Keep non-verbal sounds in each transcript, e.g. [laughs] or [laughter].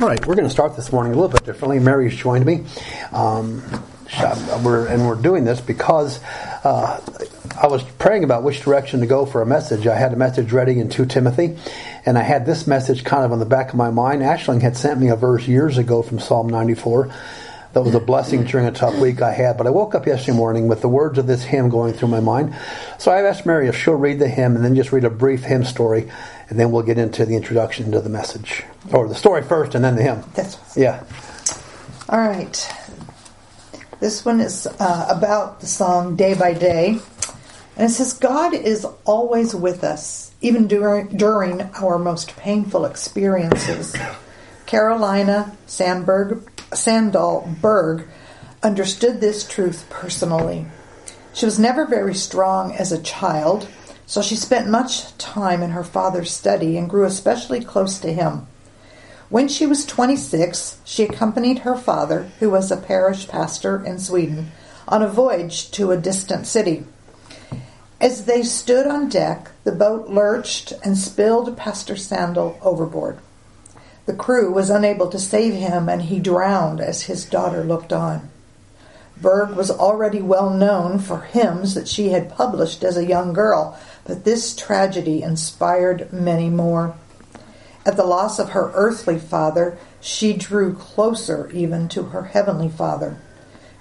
All right, we're going to start this morning a little bit differently. Mary's joined me. Um, we're, and we're doing this because uh, I was praying about which direction to go for a message. I had a message ready in 2 Timothy, and I had this message kind of on the back of my mind. Ashling had sent me a verse years ago from Psalm 94 that was a blessing during a tough week I had. But I woke up yesterday morning with the words of this hymn going through my mind. So I asked Mary if she'll read the hymn and then just read a brief hymn story, and then we'll get into the introduction to the message. Or the story first and then the hymn. That's Yeah. all right. This one is uh, about the song Day by Day. And it says, God is always with us, even during, during our most painful experiences. Carolina Sandberg, Sandell Berg understood this truth personally. She was never very strong as a child, so she spent much time in her father's study and grew especially close to him. When she was 26, she accompanied her father, who was a parish pastor in Sweden, on a voyage to a distant city. As they stood on deck, the boat lurched and spilled Pastor Sandell overboard. The crew was unable to save him, and he drowned as his daughter looked on. Berg was already well known for hymns that she had published as a young girl, but this tragedy inspired many more. At the loss of her earthly father, she drew closer even to her heavenly father.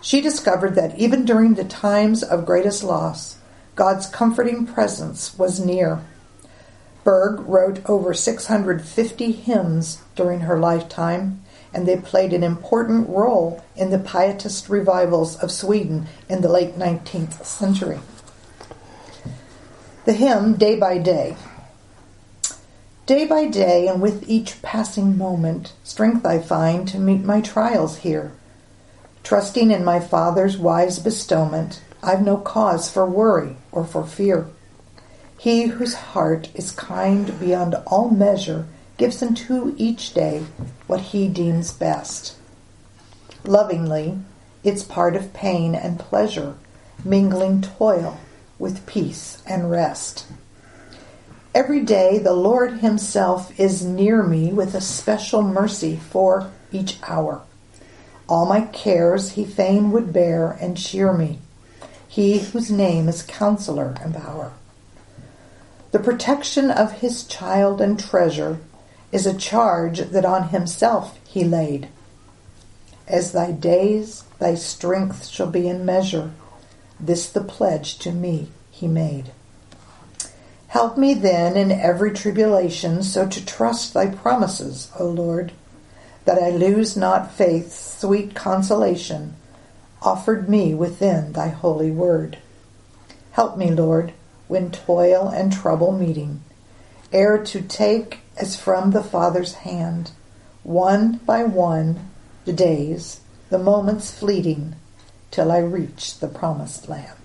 She discovered that even during the times of greatest loss, God's comforting presence was near. Berg wrote over 650 hymns during her lifetime, and they played an important role in the Pietist revivals of Sweden in the late 19th century. The hymn Day by Day. Day by day, and with each passing moment, strength I find to meet my trials here. Trusting in my Father's wise bestowment, I've no cause for worry or for fear. He whose heart is kind beyond all measure gives unto each day what he deems best. Lovingly, it's part of pain and pleasure, mingling toil with peace and rest. Every day the Lord Himself is near me with a special mercy for each hour. All my cares He fain would bear and cheer me, He whose name is Counselor and Power. The protection of His child and treasure is a charge that on Himself He laid. As thy days, thy strength shall be in measure. This the pledge to me He made. Help me then in every tribulation so to trust thy promises, O Lord, that I lose not faith's sweet consolation offered me within thy holy word. Help me, Lord, when toil and trouble meeting, ere to take as from the Father's hand, one by one, the days, the moments fleeting, till I reach the promised land.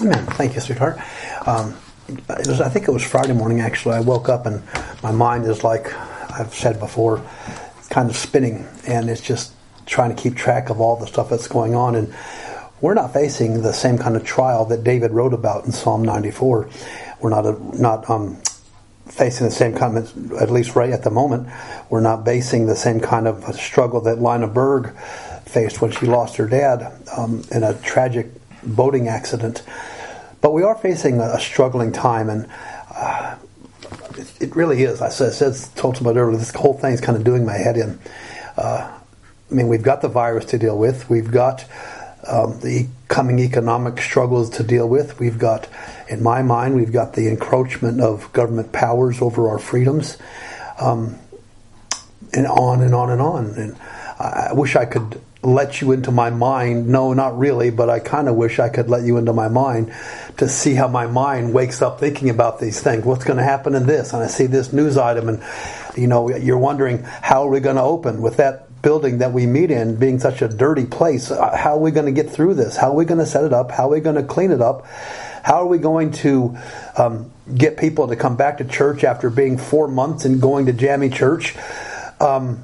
Amen. Thank you, sweetheart. Um, it was, I think it was Friday morning actually. I woke up and my mind is like I've said before, kind of spinning, and it's just trying to keep track of all the stuff that's going on. And we're not facing the same kind of trial that David wrote about in Psalm 94. We're not a, not um, facing the same kind of, at least right at the moment, we're not facing the same kind of struggle that Lina Berg faced when she lost her dad um, in a tragic boating accident. But we are facing a, struggling time, and uh, it, it, really is. I said, I said told somebody earlier, this whole thing is kind of doing my head in. Uh, I mean, we've got the virus to deal with. We've got um, the coming economic struggles to deal with. We've got, in my mind, we've got the encroachment of government powers over our freedoms, um, and on and on and on. And I wish I could let you into my mind. No, not really, but I kind of wish I could let you into my mind to see how my mind wakes up thinking about these things. What's going to happen in this? And I see this news item, and you know, you're wondering how are we going to open with that building that we meet in being such a dirty place? Uh, how are we going to get through this? How are we going to set it up? How are we going to clean it up? How are we going to um, get people to come back to church after being four months and going to jammy church? Um,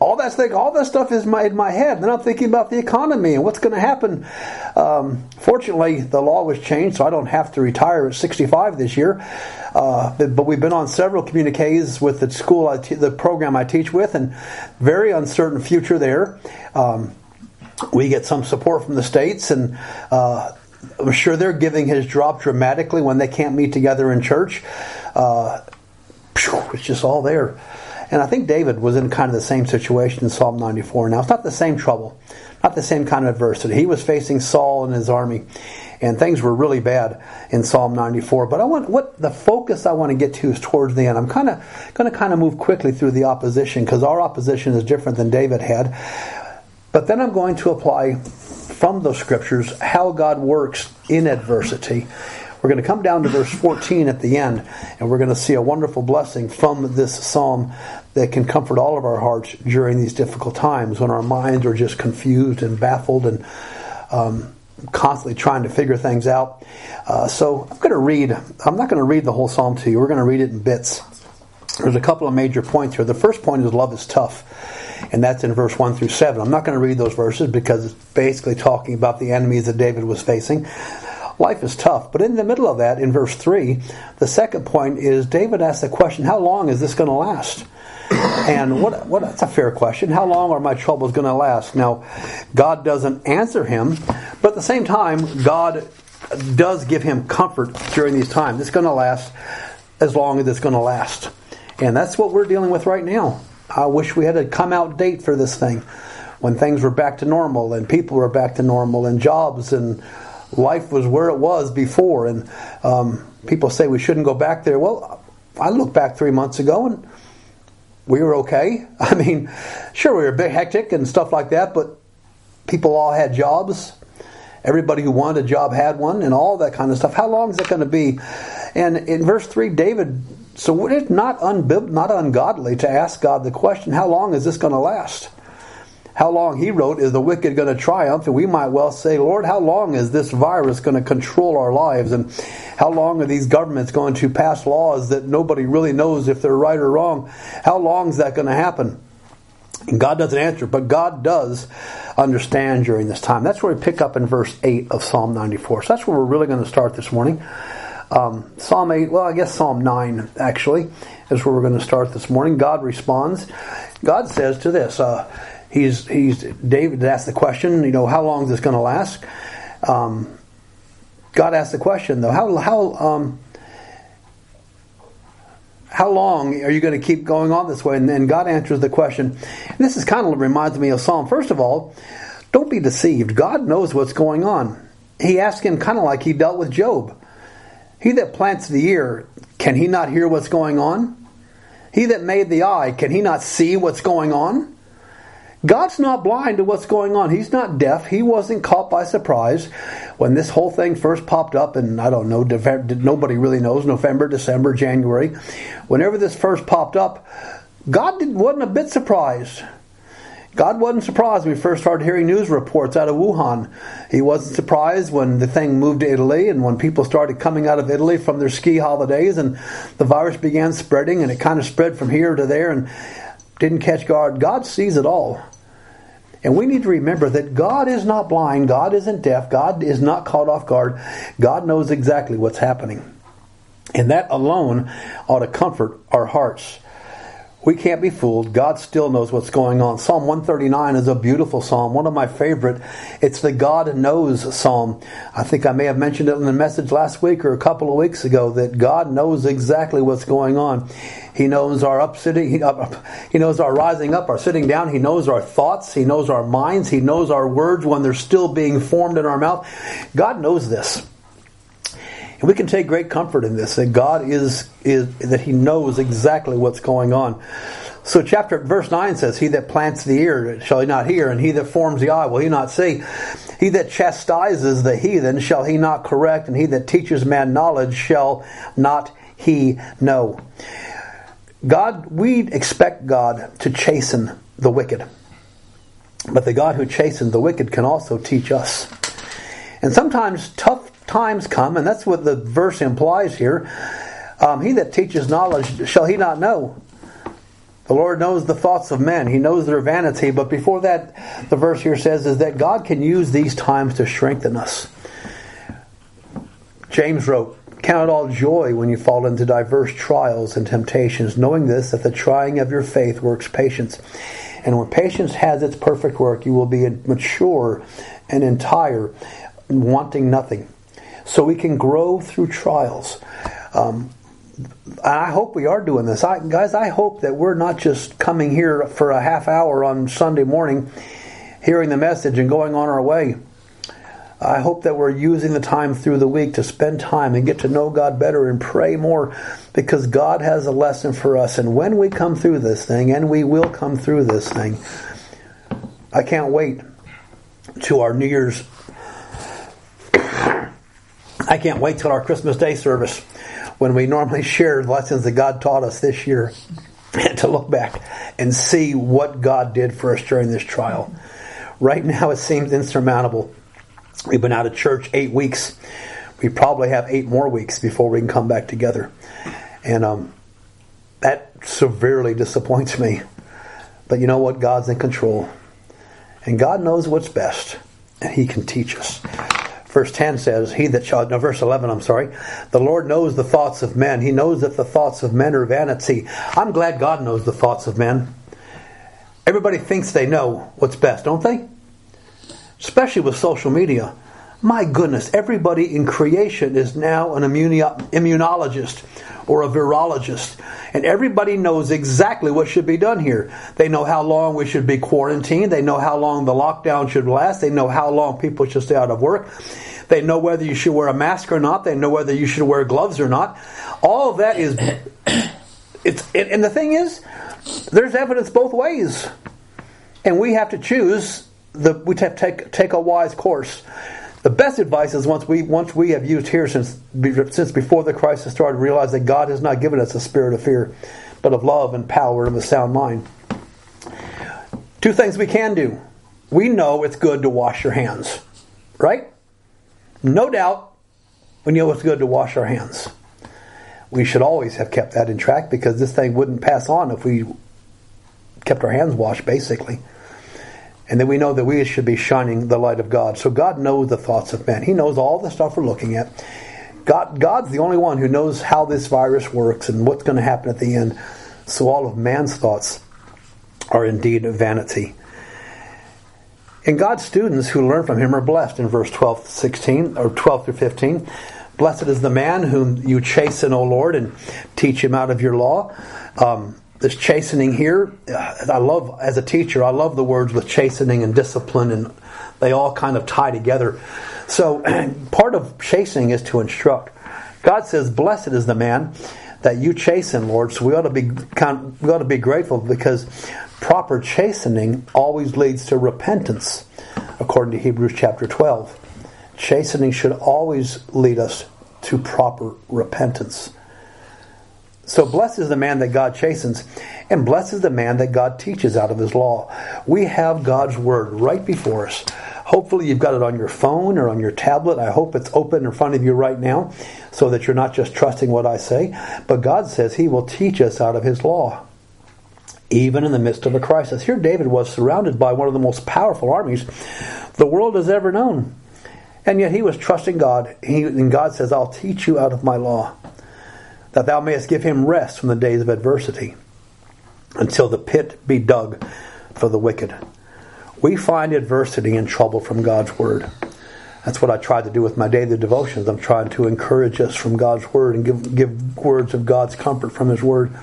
all that thing, all that stuff is my, in my head. Then I'm thinking about the economy and what's going to happen. Um, fortunately, the law was changed, so I don't have to retire at 65 this year. Uh, but, we've been on several communiques with the school, te- the program I teach with, and very uncertain future there. Um, we get some support from the states, and uh, I'm sure their giving has dropped dramatically when they can't meet together in church. Uh, it's just all there. And I think David was in kind of the same situation in Psalm 94. Now, it's not the same trouble, not the same kind of adversity. He was facing Saul and his army, and things were really bad in Psalm 94. But I want what the focus I want to get to is towards the end. I'm kind of going to kind of move quickly through the opposition because our opposition is different than David had. But then I'm going to apply from those scriptures how God works in adversity. We're going to come down to verse 14 at the end, and we're going to see a wonderful blessing from this psalm that can comfort all of our hearts during these difficult times when our minds are just confused and baffled and um, constantly trying to figure things out. Uh, so I'm going to read, I'm not going to read the whole psalm to you, we're going to read it in bits. There's a couple of major points here. The first point is love is tough and that's in verse 1 through 7. I'm not going to read those verses because it's basically talking about the enemies that David was facing. Life is tough, but in the middle of that, in verse 3, the second point is David asks the question, How long is this going to last? And what, what, that's a fair question. How long are my troubles going to last? Now, God doesn't answer him, but at the same time, God does give him comfort during these times. It's going to last as long as it's going to last. And that's what we're dealing with right now. I wish we had a come out date for this thing when things were back to normal and people were back to normal and jobs and life was where it was before. And um, people say we shouldn't go back there. Well, I look back three months ago and we were okay. [laughs] I mean, sure, we were a bit hectic and stuff like that, but people all had jobs. Everybody who wanted a job had one, and all that kind of stuff. How long is it going to be? And in verse three, David so it's not, unbib- not ungodly to ask God the question, how long is this going to last? How long, he wrote, is the wicked going to triumph? And we might well say, Lord, how long is this virus going to control our lives? And how long are these governments going to pass laws that nobody really knows if they're right or wrong? How long is that going to happen? And God doesn't answer, but God does understand during this time. That's where we pick up in verse 8 of Psalm 94. So that's where we're really going to start this morning. Um, Psalm 8, well, I guess Psalm 9 actually is where we're going to start this morning. God responds. God says to this, uh, he's, he's, David asked the question, you know, how long is this going to last? Um, God asked the question, though, how, how, um, how long are you going to keep going on this way? And then God answers the question. And this is kind of reminds me of Psalm. First of all, don't be deceived. God knows what's going on. He asked him kind of like he dealt with Job. He that plants the ear, can he not hear what's going on? He that made the eye, can he not see what's going on? God's not blind to what's going on. He's not deaf. He wasn't caught by surprise when this whole thing first popped up. And I don't know, nobody really knows, November, December, January. Whenever this first popped up, God wasn't a bit surprised. God wasn't surprised when we first started hearing news reports out of Wuhan. He wasn't surprised when the thing moved to Italy and when people started coming out of Italy from their ski holidays and the virus began spreading and it kind of spread from here to there and didn't catch God. God sees it all. And we need to remember that God is not blind, God isn't deaf, God is not caught off guard. God knows exactly what's happening. And that alone ought to comfort our hearts. We can't be fooled. God still knows what's going on. Psalm 139 is a beautiful psalm, one of my favorite. It's the God knows psalm. I think I may have mentioned it in the message last week or a couple of weeks ago that God knows exactly what's going on. He knows our up sitting, he, uh, he knows our rising up, our sitting down. He knows our thoughts. He knows our minds. He knows our words when they're still being formed in our mouth. God knows this. And we can take great comfort in this that God is, is that He knows exactly what's going on. So chapter verse nine says, He that plants the ear shall he not hear, and he that forms the eye will he not see. He that chastises the heathen shall he not correct, and he that teaches man knowledge shall not he know. God, we expect God to chasten the wicked. But the God who chastens the wicked can also teach us. And sometimes tough times come, and that's what the verse implies here. Um, he that teaches knowledge, shall he not know? The Lord knows the thoughts of men. He knows their vanity. But before that, the verse here says is that God can use these times to strengthen us. James wrote, Count it all joy when you fall into diverse trials and temptations, knowing this, that the trying of your faith works patience. And when patience has its perfect work, you will be mature and entire, wanting nothing. So we can grow through trials. Um, I hope we are doing this. I, guys, I hope that we're not just coming here for a half hour on Sunday morning, hearing the message and going on our way. I hope that we're using the time through the week to spend time and get to know God better and pray more because God has a lesson for us. And when we come through this thing, and we will come through this thing, I can't wait to our New Year's. I can't wait till our Christmas Day service when we normally share lessons that God taught us this year [laughs] to look back and see what God did for us during this trial. Right now, it seems insurmountable. We've been out of church eight weeks. We probably have eight more weeks before we can come back together. And um, that severely disappoints me. But you know what? God's in control. And God knows what's best. And He can teach us. Verse 10 says, He that shall, no, verse 11, I'm sorry. The Lord knows the thoughts of men. He knows that the thoughts of men are vanity. I'm glad God knows the thoughts of men. Everybody thinks they know what's best, don't they? especially with social media. My goodness, everybody in creation is now an immunologist or a virologist. And everybody knows exactly what should be done here. They know how long we should be quarantined. They know how long the lockdown should last. They know how long people should stay out of work. They know whether you should wear a mask or not. They know whether you should wear gloves or not. All of that is. [coughs] It's, and the thing is, there's evidence both ways. And we have to choose the, we have to take, take a wise course. The best advice is once we once we have used here since since before the crisis started, realize that God has not given us a spirit of fear, but of love and power and a sound mind. Two things we can do. We know it's good to wash your hands, right? No doubt, we know it's good to wash our hands. We should always have kept that in track because this thing wouldn't pass on if we kept our hands washed, basically. And then we know that we should be shining the light of God. So God knows the thoughts of men. He knows all the stuff we're looking at. God, God's the only one who knows how this virus works and what's going to happen at the end. So all of man's thoughts are indeed vanity. And God's students who learn from him are blessed in verse 12 16 or 12 through 15. Blessed is the man whom you chasten, O Lord, and teach him out of your law. Um, this chastening here, uh, I love, as a teacher, I love the words with chastening and discipline, and they all kind of tie together. So, [clears throat] part of chastening is to instruct. God says, Blessed is the man that you chasten, Lord. So we ought to be we ought to be grateful because proper chastening always leads to repentance, according to Hebrews chapter 12. Chastening should always lead us to proper repentance. So blessed is the man that God chastens, and blessed is the man that God teaches out of his law. We have God's word right before us. Hopefully, you've got it on your phone or on your tablet. I hope it's open in front of you right now so that you're not just trusting what I say. But God says He will teach us out of His law, even in the midst of a crisis. Here, David was surrounded by one of the most powerful armies the world has ever known. And yet, he was trusting God. He, and God says, I'll teach you out of my law that thou mayest give him rest from the days of adversity, until the pit be dug for the wicked. We find adversity and trouble from God's word. That's what I try to do with my daily devotions. I'm trying to encourage us from God's word and give, give words of God's comfort from his word.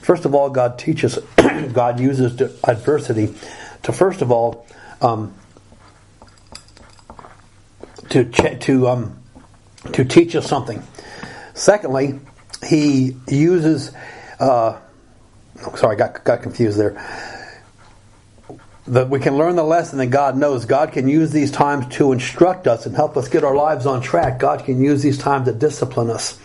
First of all, God teaches, [clears throat] God uses adversity to, first of all, um, to, to, um, to teach us something. Secondly, he uses. Uh, sorry, I got, got confused there. That we can learn the lesson that God knows. God can use these times to instruct us and help us get our lives on track. God can use these times to discipline us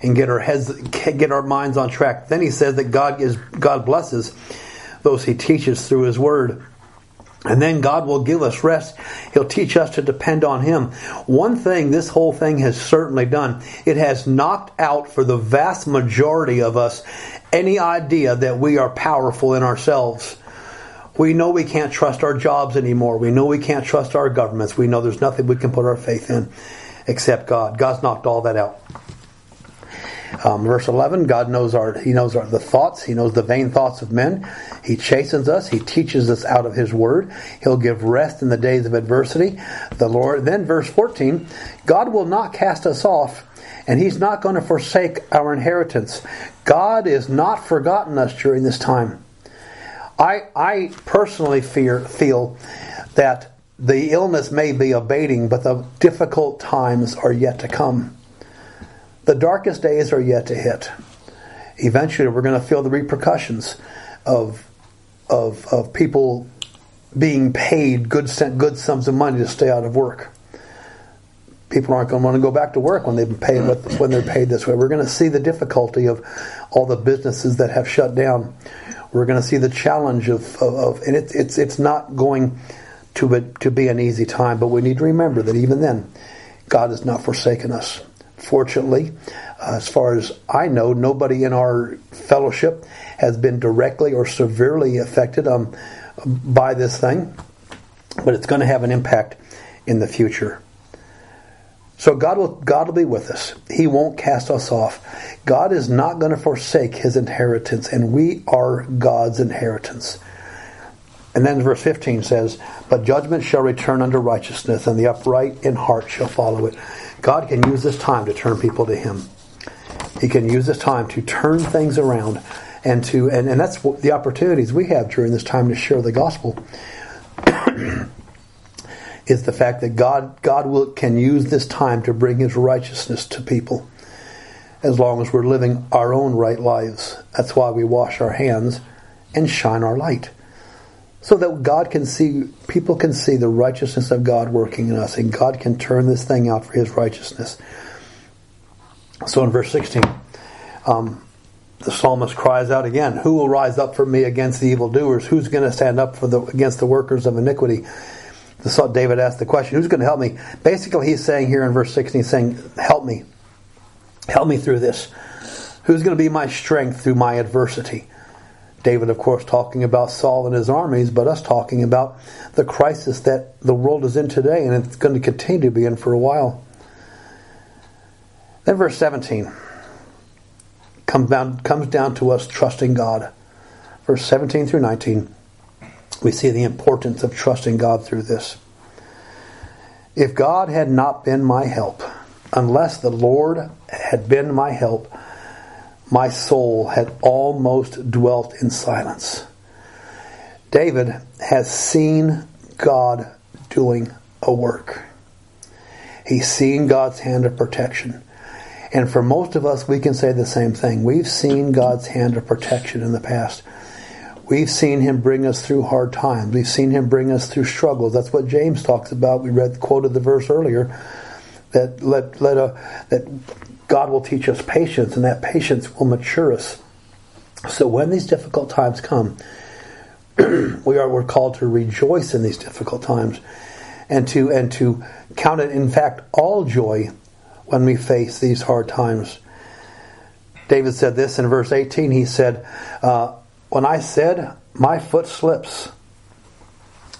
and get our heads, get our minds on track. Then He says that God is God blesses those He teaches through His Word. And then God will give us rest. He'll teach us to depend on Him. One thing this whole thing has certainly done, it has knocked out for the vast majority of us any idea that we are powerful in ourselves. We know we can't trust our jobs anymore. We know we can't trust our governments. We know there's nothing we can put our faith in except God. God's knocked all that out. Um, verse 11, God knows our, He knows our, the thoughts, He knows the vain thoughts of men. He chastens us, He teaches us out of His Word. He'll give rest in the days of adversity. The Lord, then verse 14, God will not cast us off, and He's not going to forsake our inheritance. God is not forgotten us during this time. I, I personally fear, feel that the illness may be abating, but the difficult times are yet to come. The darkest days are yet to hit. Eventually, we're going to feel the repercussions of, of, of people being paid good, good sums of money to stay out of work. People aren't going to want to go back to work when they've been paid when they're paid this way. We're going to see the difficulty of all the businesses that have shut down. We're going to see the challenge of, of, of and it's it's it's not going to be, to be an easy time. But we need to remember that even then, God has not forsaken us. Fortunately, uh, as far as I know, nobody in our fellowship has been directly or severely affected um, by this thing, but it's going to have an impact in the future. So God will God will be with us. He won't cast us off. God is not going to forsake his inheritance and we are God's inheritance. And then verse 15 says, "But judgment shall return unto righteousness and the upright in heart shall follow it." God can use this time to turn people to Him. He can use this time to turn things around and to, and, and that's the opportunities we have during this time to share the gospel. [clears throat] is the fact that God, God will, can use this time to bring His righteousness to people as long as we're living our own right lives. That's why we wash our hands and shine our light so that God can see, people can see the righteousness of God working in us, and God can turn this thing out for His righteousness. So in verse 16, um, the psalmist cries out again, Who will rise up for me against the evildoers? Who's going to stand up for the, against the workers of iniquity? The, David asked the question, Who's going to help me? Basically, he's saying here in verse 16, he's saying, Help me. Help me through this. Who's going to be my strength through my adversity? David, of course, talking about Saul and his armies, but us talking about the crisis that the world is in today, and it's going to continue to be in for a while. Then, verse 17 comes down, comes down to us trusting God. Verse 17 through 19, we see the importance of trusting God through this. If God had not been my help, unless the Lord had been my help, my soul had almost dwelt in silence. David has seen God doing a work. He's seen God's hand of protection. And for most of us, we can say the same thing. We've seen God's hand of protection in the past. We've seen Him bring us through hard times. We've seen Him bring us through struggles. That's what James talks about. We read quoted the verse earlier that let let a that God will teach us patience, and that patience will mature us. So when these difficult times come, [clears throat] we are we're called to rejoice in these difficult times, and to and to count it in fact all joy when we face these hard times. David said this in verse 18. He said, uh, "When I said my foot slips,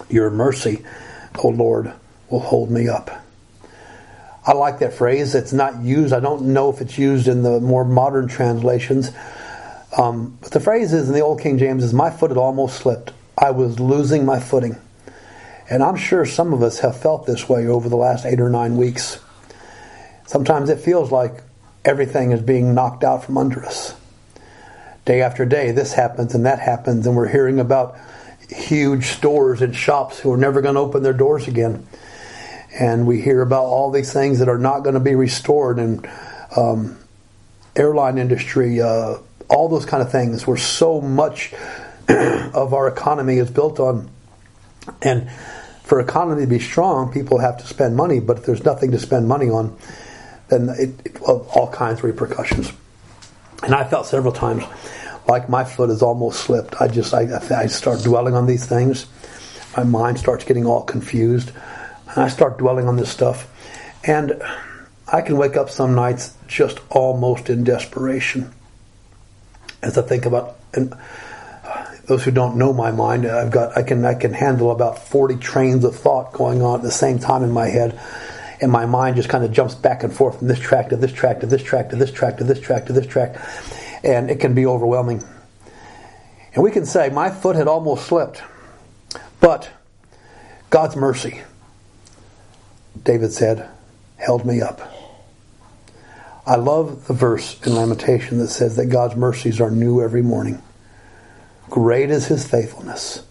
your mercy, O Lord, will hold me up." I like that phrase. It's not used. I don't know if it's used in the more modern translations. Um, but the phrase is in the Old King James is, "My foot had almost slipped. I was losing my footing." And I'm sure some of us have felt this way over the last eight or nine weeks. Sometimes it feels like everything is being knocked out from under us. Day after day, this happens and that happens, and we're hearing about huge stores and shops who are never going to open their doors again and we hear about all these things that are not going to be restored and um, airline industry, uh, all those kind of things where so much [clears throat] of our economy is built on. And for economy to be strong, people have to spend money. But if there's nothing to spend money on, then it, it all kinds of repercussions. And I felt several times like my foot has almost slipped. I just I, I start dwelling on these things my mind starts getting all confused, and I start dwelling on this stuff. And I can wake up some nights just almost in desperation as I think about and those who don't know my mind, I've got I can I can handle about forty trains of thought going on at the same time in my head, and my mind just kind of jumps back and forth from this track to this track to this track to this track to this track to this track, and it can be overwhelming. And we can say, my foot had almost slipped, but God's mercy, David said, held me up. I love the verse in Lamentation that says that God's mercies are new every morning. Great is his faithfulness.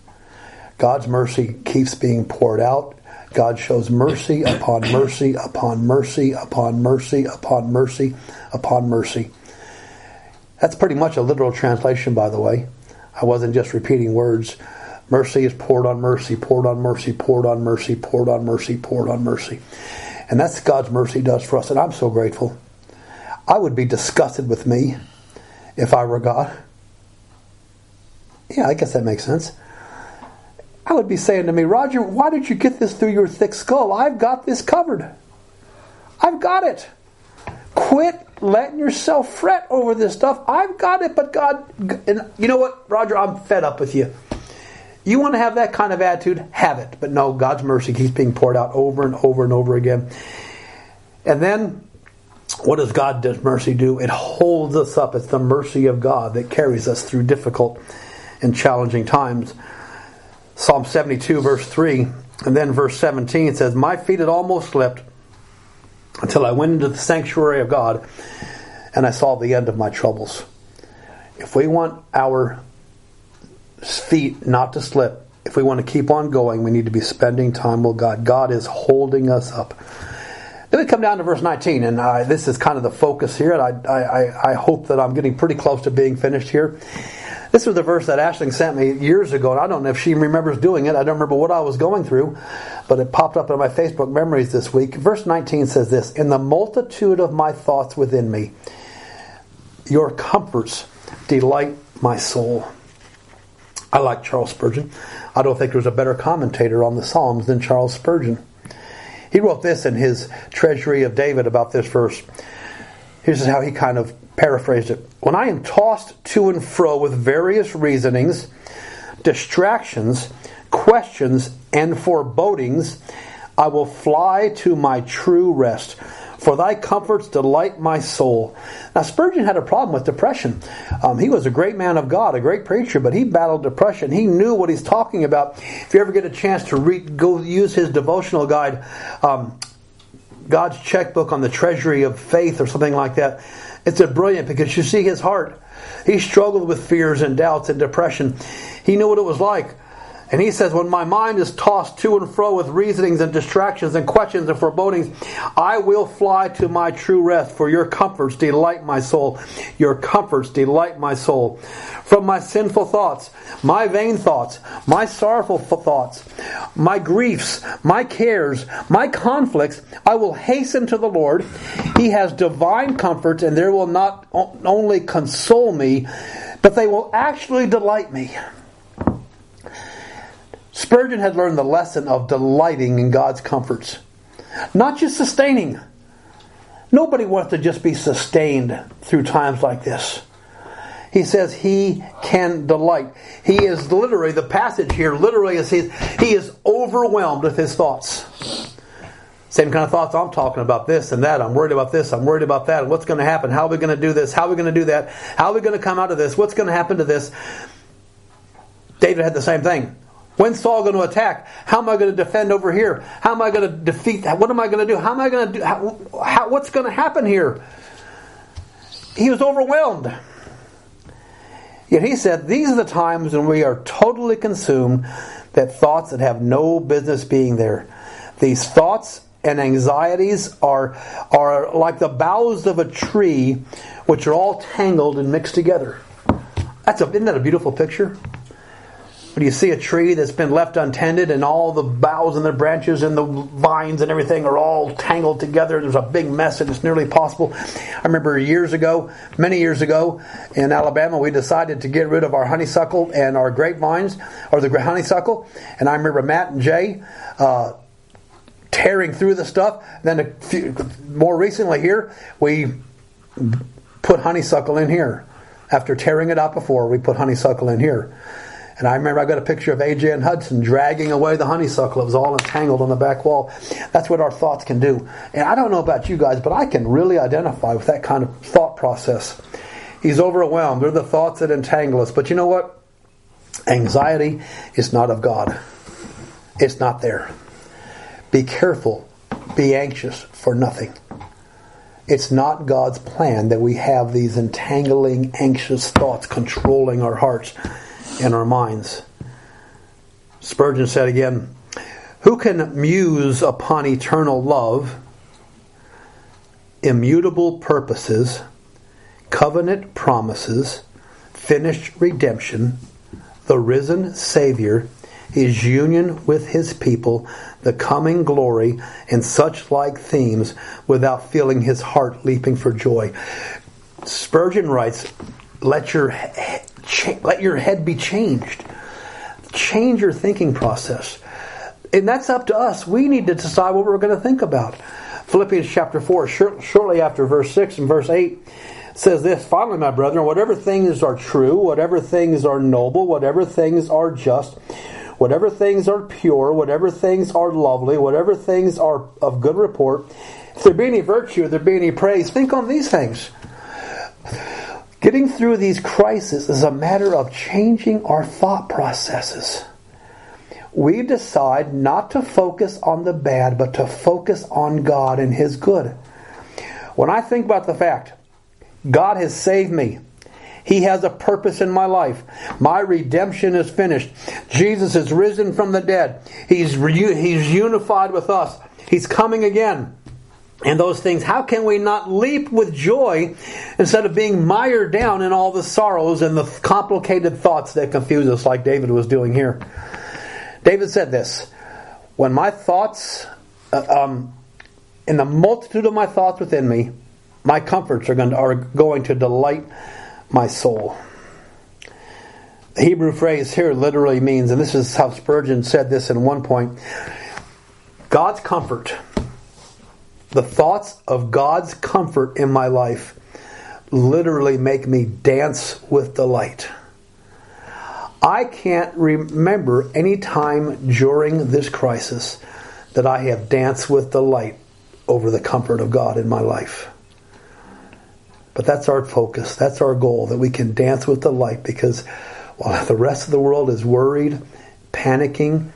God's mercy keeps being poured out. God shows mercy upon mercy upon mercy upon mercy upon mercy upon mercy. That's pretty much a literal translation, by the way. I wasn't just repeating words. Mercy is poured on mercy, poured on mercy, poured on mercy, poured on mercy, poured on mercy. And that's God's mercy does for us, and I'm so grateful. I would be disgusted with me if I were God. Yeah, I guess that makes sense. I would be saying to me, Roger, why did you get this through your thick skull? I've got this covered. I've got it. Quit letting yourself fret over this stuff. I've got it, but God, and you know what, Roger, I'm fed up with you. You want to have that kind of attitude? Have it. But no, God's mercy keeps being poured out over and over and over again. And then, what does God's mercy do? It holds us up. It's the mercy of God that carries us through difficult and challenging times. Psalm 72, verse 3, and then verse 17 says, My feet had almost slipped until I went into the sanctuary of God and I saw the end of my troubles. If we want our feet not to slip, if we want to keep on going, we need to be spending time with God. God is holding us up. Then we come down to verse 19, and uh, this is kind of the focus here, and I, I, I hope that I'm getting pretty close to being finished here. This was the verse that Ashling sent me years ago, and I don't know if she remembers doing it. I don't remember what I was going through, but it popped up in my Facebook memories this week. Verse 19 says this In the multitude of my thoughts within me, your comforts delight my soul. I like Charles Spurgeon. I don't think there's a better commentator on the Psalms than Charles Spurgeon. He wrote this in his Treasury of David about this verse. Here's how he kind of paraphrased it. When I am tossed to and fro with various reasonings, distractions, questions, and forebodings, I will fly to my true rest. For thy comforts delight my soul. Now, Spurgeon had a problem with depression. Um, he was a great man of God, a great preacher, but he battled depression. He knew what he's talking about. If you ever get a chance to read, go use his devotional guide, um, God's checkbook on the treasury of faith, or something like that, it's a brilliant because you see his heart. He struggled with fears and doubts and depression. He knew what it was like. And he says, When my mind is tossed to and fro with reasonings and distractions and questions and forebodings, I will fly to my true rest, for your comforts delight my soul. Your comforts delight my soul. From my sinful thoughts, my vain thoughts, my sorrowful thoughts, my griefs, my cares, my conflicts, I will hasten to the Lord. He has divine comforts, and they will not only console me, but they will actually delight me. Spurgeon had learned the lesson of delighting in God's comforts, not just sustaining. Nobody wants to just be sustained through times like this. He says he can delight. He is literally, the passage here literally is he, he is overwhelmed with his thoughts. Same kind of thoughts I'm talking about this and that. I'm worried about this. I'm worried about that. What's going to happen? How are we going to do this? How are we going to do that? How are we going to come out of this? What's going to happen to this? David had the same thing. When's Saul going to attack? How am I going to defend over here? How am I going to defeat? That? What am I going to do? How am I going to do? How, how, what's going to happen here? He was overwhelmed. Yet he said, These are the times when we are totally consumed that thoughts that have no business being there. These thoughts and anxieties are, are like the boughs of a tree, which are all tangled and mixed together. That's a, isn't that a beautiful picture? When you see a tree that's been left untended and all the boughs and the branches and the vines and everything are all tangled together, there's a big mess and it's nearly possible. I remember years ago, many years ago in Alabama, we decided to get rid of our honeysuckle and our grapevines, or the honeysuckle. And I remember Matt and Jay uh, tearing through the stuff. Then a few, more recently here, we put honeysuckle in here. After tearing it out before, we put honeysuckle in here. And I remember I got a picture of AJ and Hudson dragging away the honeysuckle. It was all entangled on the back wall. That's what our thoughts can do. And I don't know about you guys, but I can really identify with that kind of thought process. He's overwhelmed. They're the thoughts that entangle us. But you know what? Anxiety is not of God. It's not there. Be careful. Be anxious for nothing. It's not God's plan that we have these entangling, anxious thoughts controlling our hearts in our minds. Spurgeon said again, Who can muse upon eternal love, immutable purposes, covenant promises, finished redemption, the risen Savior, his union with his people, the coming glory, and such like themes without feeling his heart leaping for joy? Spurgeon writes, Let your cha- let your head be changed. Change your thinking process. And that's up to us. We need to decide what we're going to think about. Philippians chapter 4, shortly after verse 6 and verse 8, says this Finally, my brethren, whatever things are true, whatever things are noble, whatever things are just, whatever things are pure, whatever things are lovely, whatever things are of good report, if there be any virtue, if there be any praise, think on these things. Getting through these crises is a matter of changing our thought processes. We decide not to focus on the bad, but to focus on God and His good. When I think about the fact God has saved me, He has a purpose in my life. My redemption is finished. Jesus is risen from the dead. He's, he's unified with us. He's coming again and those things, how can we not leap with joy instead of being mired down in all the sorrows and the complicated thoughts that confuse us, like David was doing here? David said this When my thoughts, uh, um, in the multitude of my thoughts within me, my comforts are going, to, are going to delight my soul. The Hebrew phrase here literally means, and this is how Spurgeon said this in one point God's comfort the thoughts of God's comfort in my life literally make me dance with delight. I can't remember any time during this crisis that I have danced with delight over the comfort of God in my life. But that's our focus. That's our goal that we can dance with delight because while the rest of the world is worried, panicking,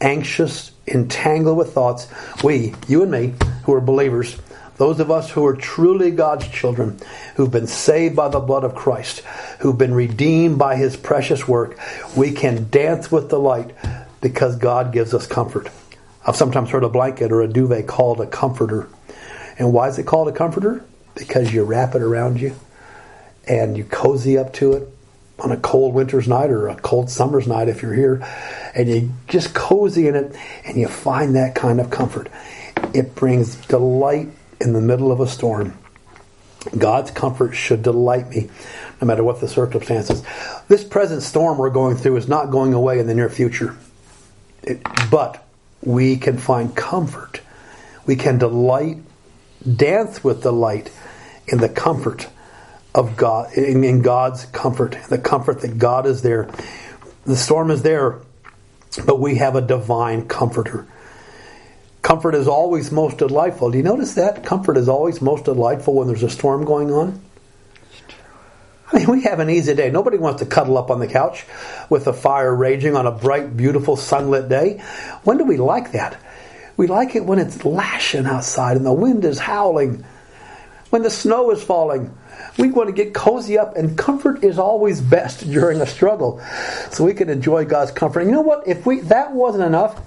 anxious, entangled with thoughts, we, you and me, who are believers, those of us who are truly God's children, who've been saved by the blood of Christ, who've been redeemed by his precious work, we can dance with delight because God gives us comfort. I've sometimes heard a blanket or a duvet called a comforter. And why is it called a comforter? Because you wrap it around you and you cozy up to it on a cold winter's night or a cold summer's night if you're here, and you just cozy in it and you find that kind of comfort. It brings delight in the middle of a storm. God's comfort should delight me, no matter what the circumstances. This present storm we're going through is not going away in the near future. It, but we can find comfort. We can delight, dance with delight in the comfort of God, in, in God's comfort, the comfort that God is there. The storm is there, but we have a divine comforter. Comfort is always most delightful. Do you notice that? Comfort is always most delightful when there's a storm going on. I mean, we have an easy day. Nobody wants to cuddle up on the couch with a fire raging on a bright, beautiful, sunlit day. When do we like that? We like it when it's lashing outside and the wind is howling, when the snow is falling. We want to get cozy up, and comfort is always best [laughs] during a struggle, so we can enjoy God's comfort. And you know what? If we that wasn't enough,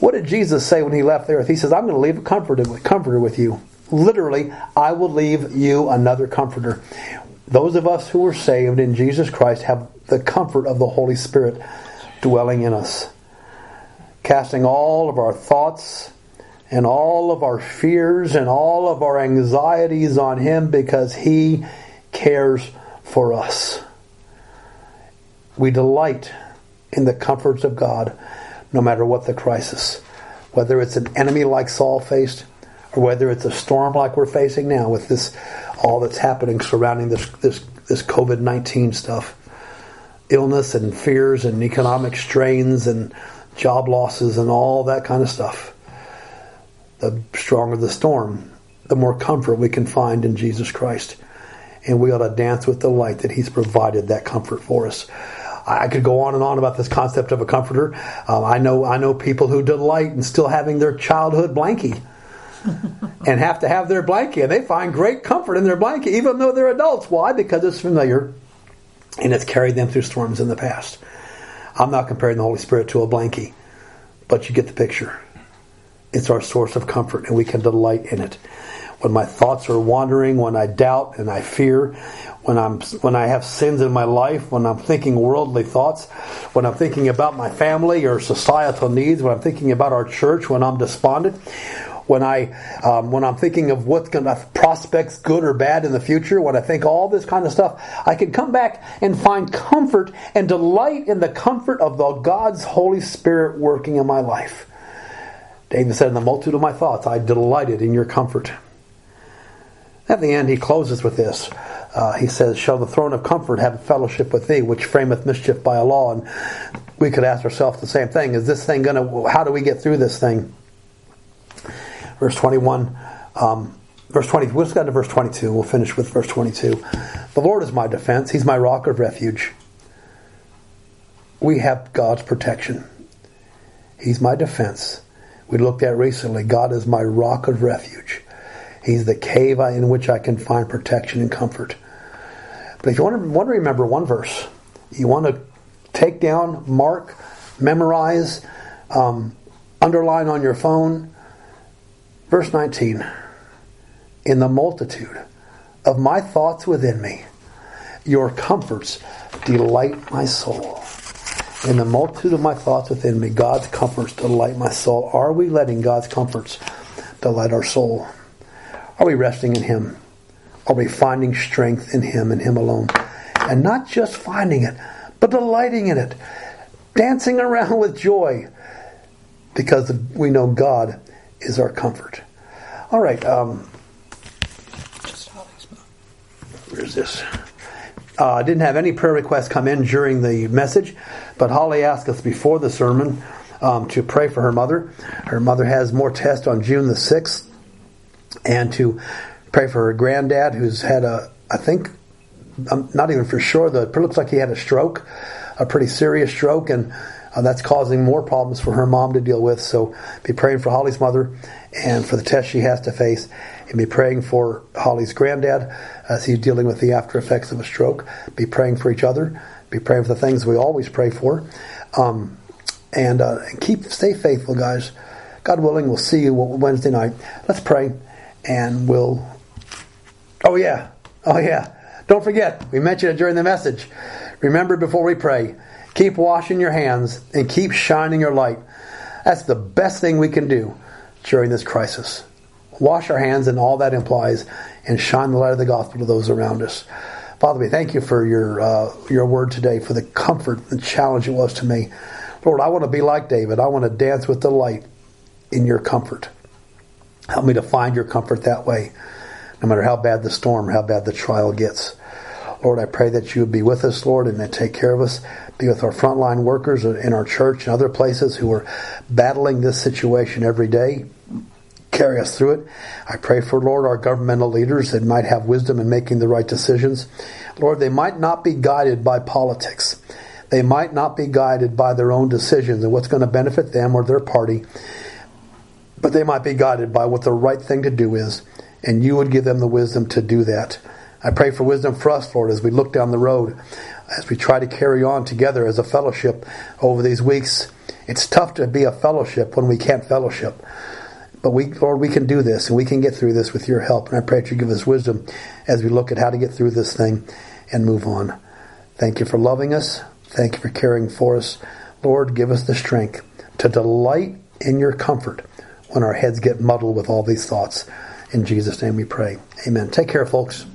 what did Jesus say when he left the earth? He says, I'm going to leave a comforter, comforter with you. Literally, I will leave you another comforter. Those of us who are saved in Jesus Christ have the comfort of the Holy Spirit. dwelling in us. Casting all of our thoughts and all of our fears and all of our anxieties on Him because He cares for us. We delight in the comforts of God no matter what the crisis. Whether it's an enemy like Saul faced, or whether it's a storm like we're facing now with this all that's happening surrounding this this this COVID nineteen stuff, illness and fears and economic strains and job losses and all that kind of stuff. The stronger the storm, the more comfort we can find in Jesus Christ. And we ought to dance with delight that He's provided that comfort for us. I could go on and on about this concept of a comforter. Um, I know I know people who delight in still having their childhood blankie. [laughs] and have to have their blankie, and they find great comfort in their blankie, even though they're adults. Why? Because it's familiar, and it's carried them through storms in the past. I'm not comparing the Holy Spirit to a blankie, but you get the picture. It's our source of comfort, and we can delight in it. When my thoughts are wandering, when I doubt and I fear, when I'm when I have sins in my life, when I'm thinking worldly thoughts, when I'm thinking about my family or societal needs, when I'm thinking about our church, when I'm despondent, when I um, when I'm thinking of what's going to prospects, good or bad, in the future, when I think all this kind of stuff, I can come back and find comfort and delight in the comfort of the God's Holy Spirit working in my life. David said, "In the multitude of my thoughts, I delighted in your comfort." At the end, he closes with this uh, he says, Shall the throne of comfort have fellowship with thee, which frameth mischief by a law? And we could ask ourselves the same thing. Is this thing going to, how do we get through this thing? Verse 21, um, verse 20, let's get to verse 22. We'll finish with verse 22. The Lord is my defense, He's my rock of refuge. We have God's protection. He's my defense. We looked at recently, God is my rock of refuge. He's the cave in which I can find protection and comfort. But if you want to, want to remember one verse, you want to take down, mark, memorize, um, underline on your phone, verse 19. In the multitude of my thoughts within me, your comforts delight my soul. In the multitude of my thoughts within me, God's comforts delight my soul. Are we letting God's comforts delight our soul? Are we resting in Him? Are we finding strength in Him and Him alone? And not just finding it, but delighting in it, dancing around [laughs] with joy because we know God is our comfort. All right. Um, where's this? Uh, I uh, didn't have any prayer requests come in during the message, but Holly asked us before the sermon um, to pray for her mother. Her mother has more tests on June the 6th and to pray for her granddad who's had a, I think, I'm not even for sure, the, it looks like he had a stroke, a pretty serious stroke, and uh, that's causing more problems for her mom to deal with. So be praying for Holly's mother and for the test she has to face, and be praying for Holly's granddad as he's dealing with the after effects of a stroke. Be praying for each other. Be praying for the things we always pray for. Um, and, uh, and keep stay faithful, guys. God willing, we'll see you Wednesday night. Let's pray and we'll. Oh, yeah. Oh, yeah. Don't forget, we mentioned it during the message. Remember before we pray, keep washing your hands and keep shining your light. That's the best thing we can do during this crisis. Wash our hands and all that implies, and shine the light of the gospel to those around us. Father, we thank you for your uh, your word today, for the comfort and challenge it was to me. Lord, I want to be like David. I want to dance with delight in your comfort. Help me to find your comfort that way, no matter how bad the storm, how bad the trial gets. Lord, I pray that you would be with us, Lord, and take care of us. Be with our frontline workers in our church and other places who are battling this situation every day. Carry us through it. I pray for, Lord, our governmental leaders that might have wisdom in making the right decisions. Lord, they might not be guided by politics. They might not be guided by their own decisions and what's going to benefit them or their party but they might be guided by what the right thing to do is, and you would give them the wisdom to do that. I pray for wisdom for us, Lord, as we look down the road, as we try to carry on together as a fellowship over these weeks. It's tough to be a fellowship when we can't fellowship. But we, Lord, we can do this and we can get through this with your help. And I pray that you give us wisdom as we look at how to get through this thing and move on. Thank you for loving us. Thank you for caring for us. Lord, give us the strength to delight in your comfort when our heads get muddled with all these thoughts. In Jesus' name we pray. Amen. Take care, folks.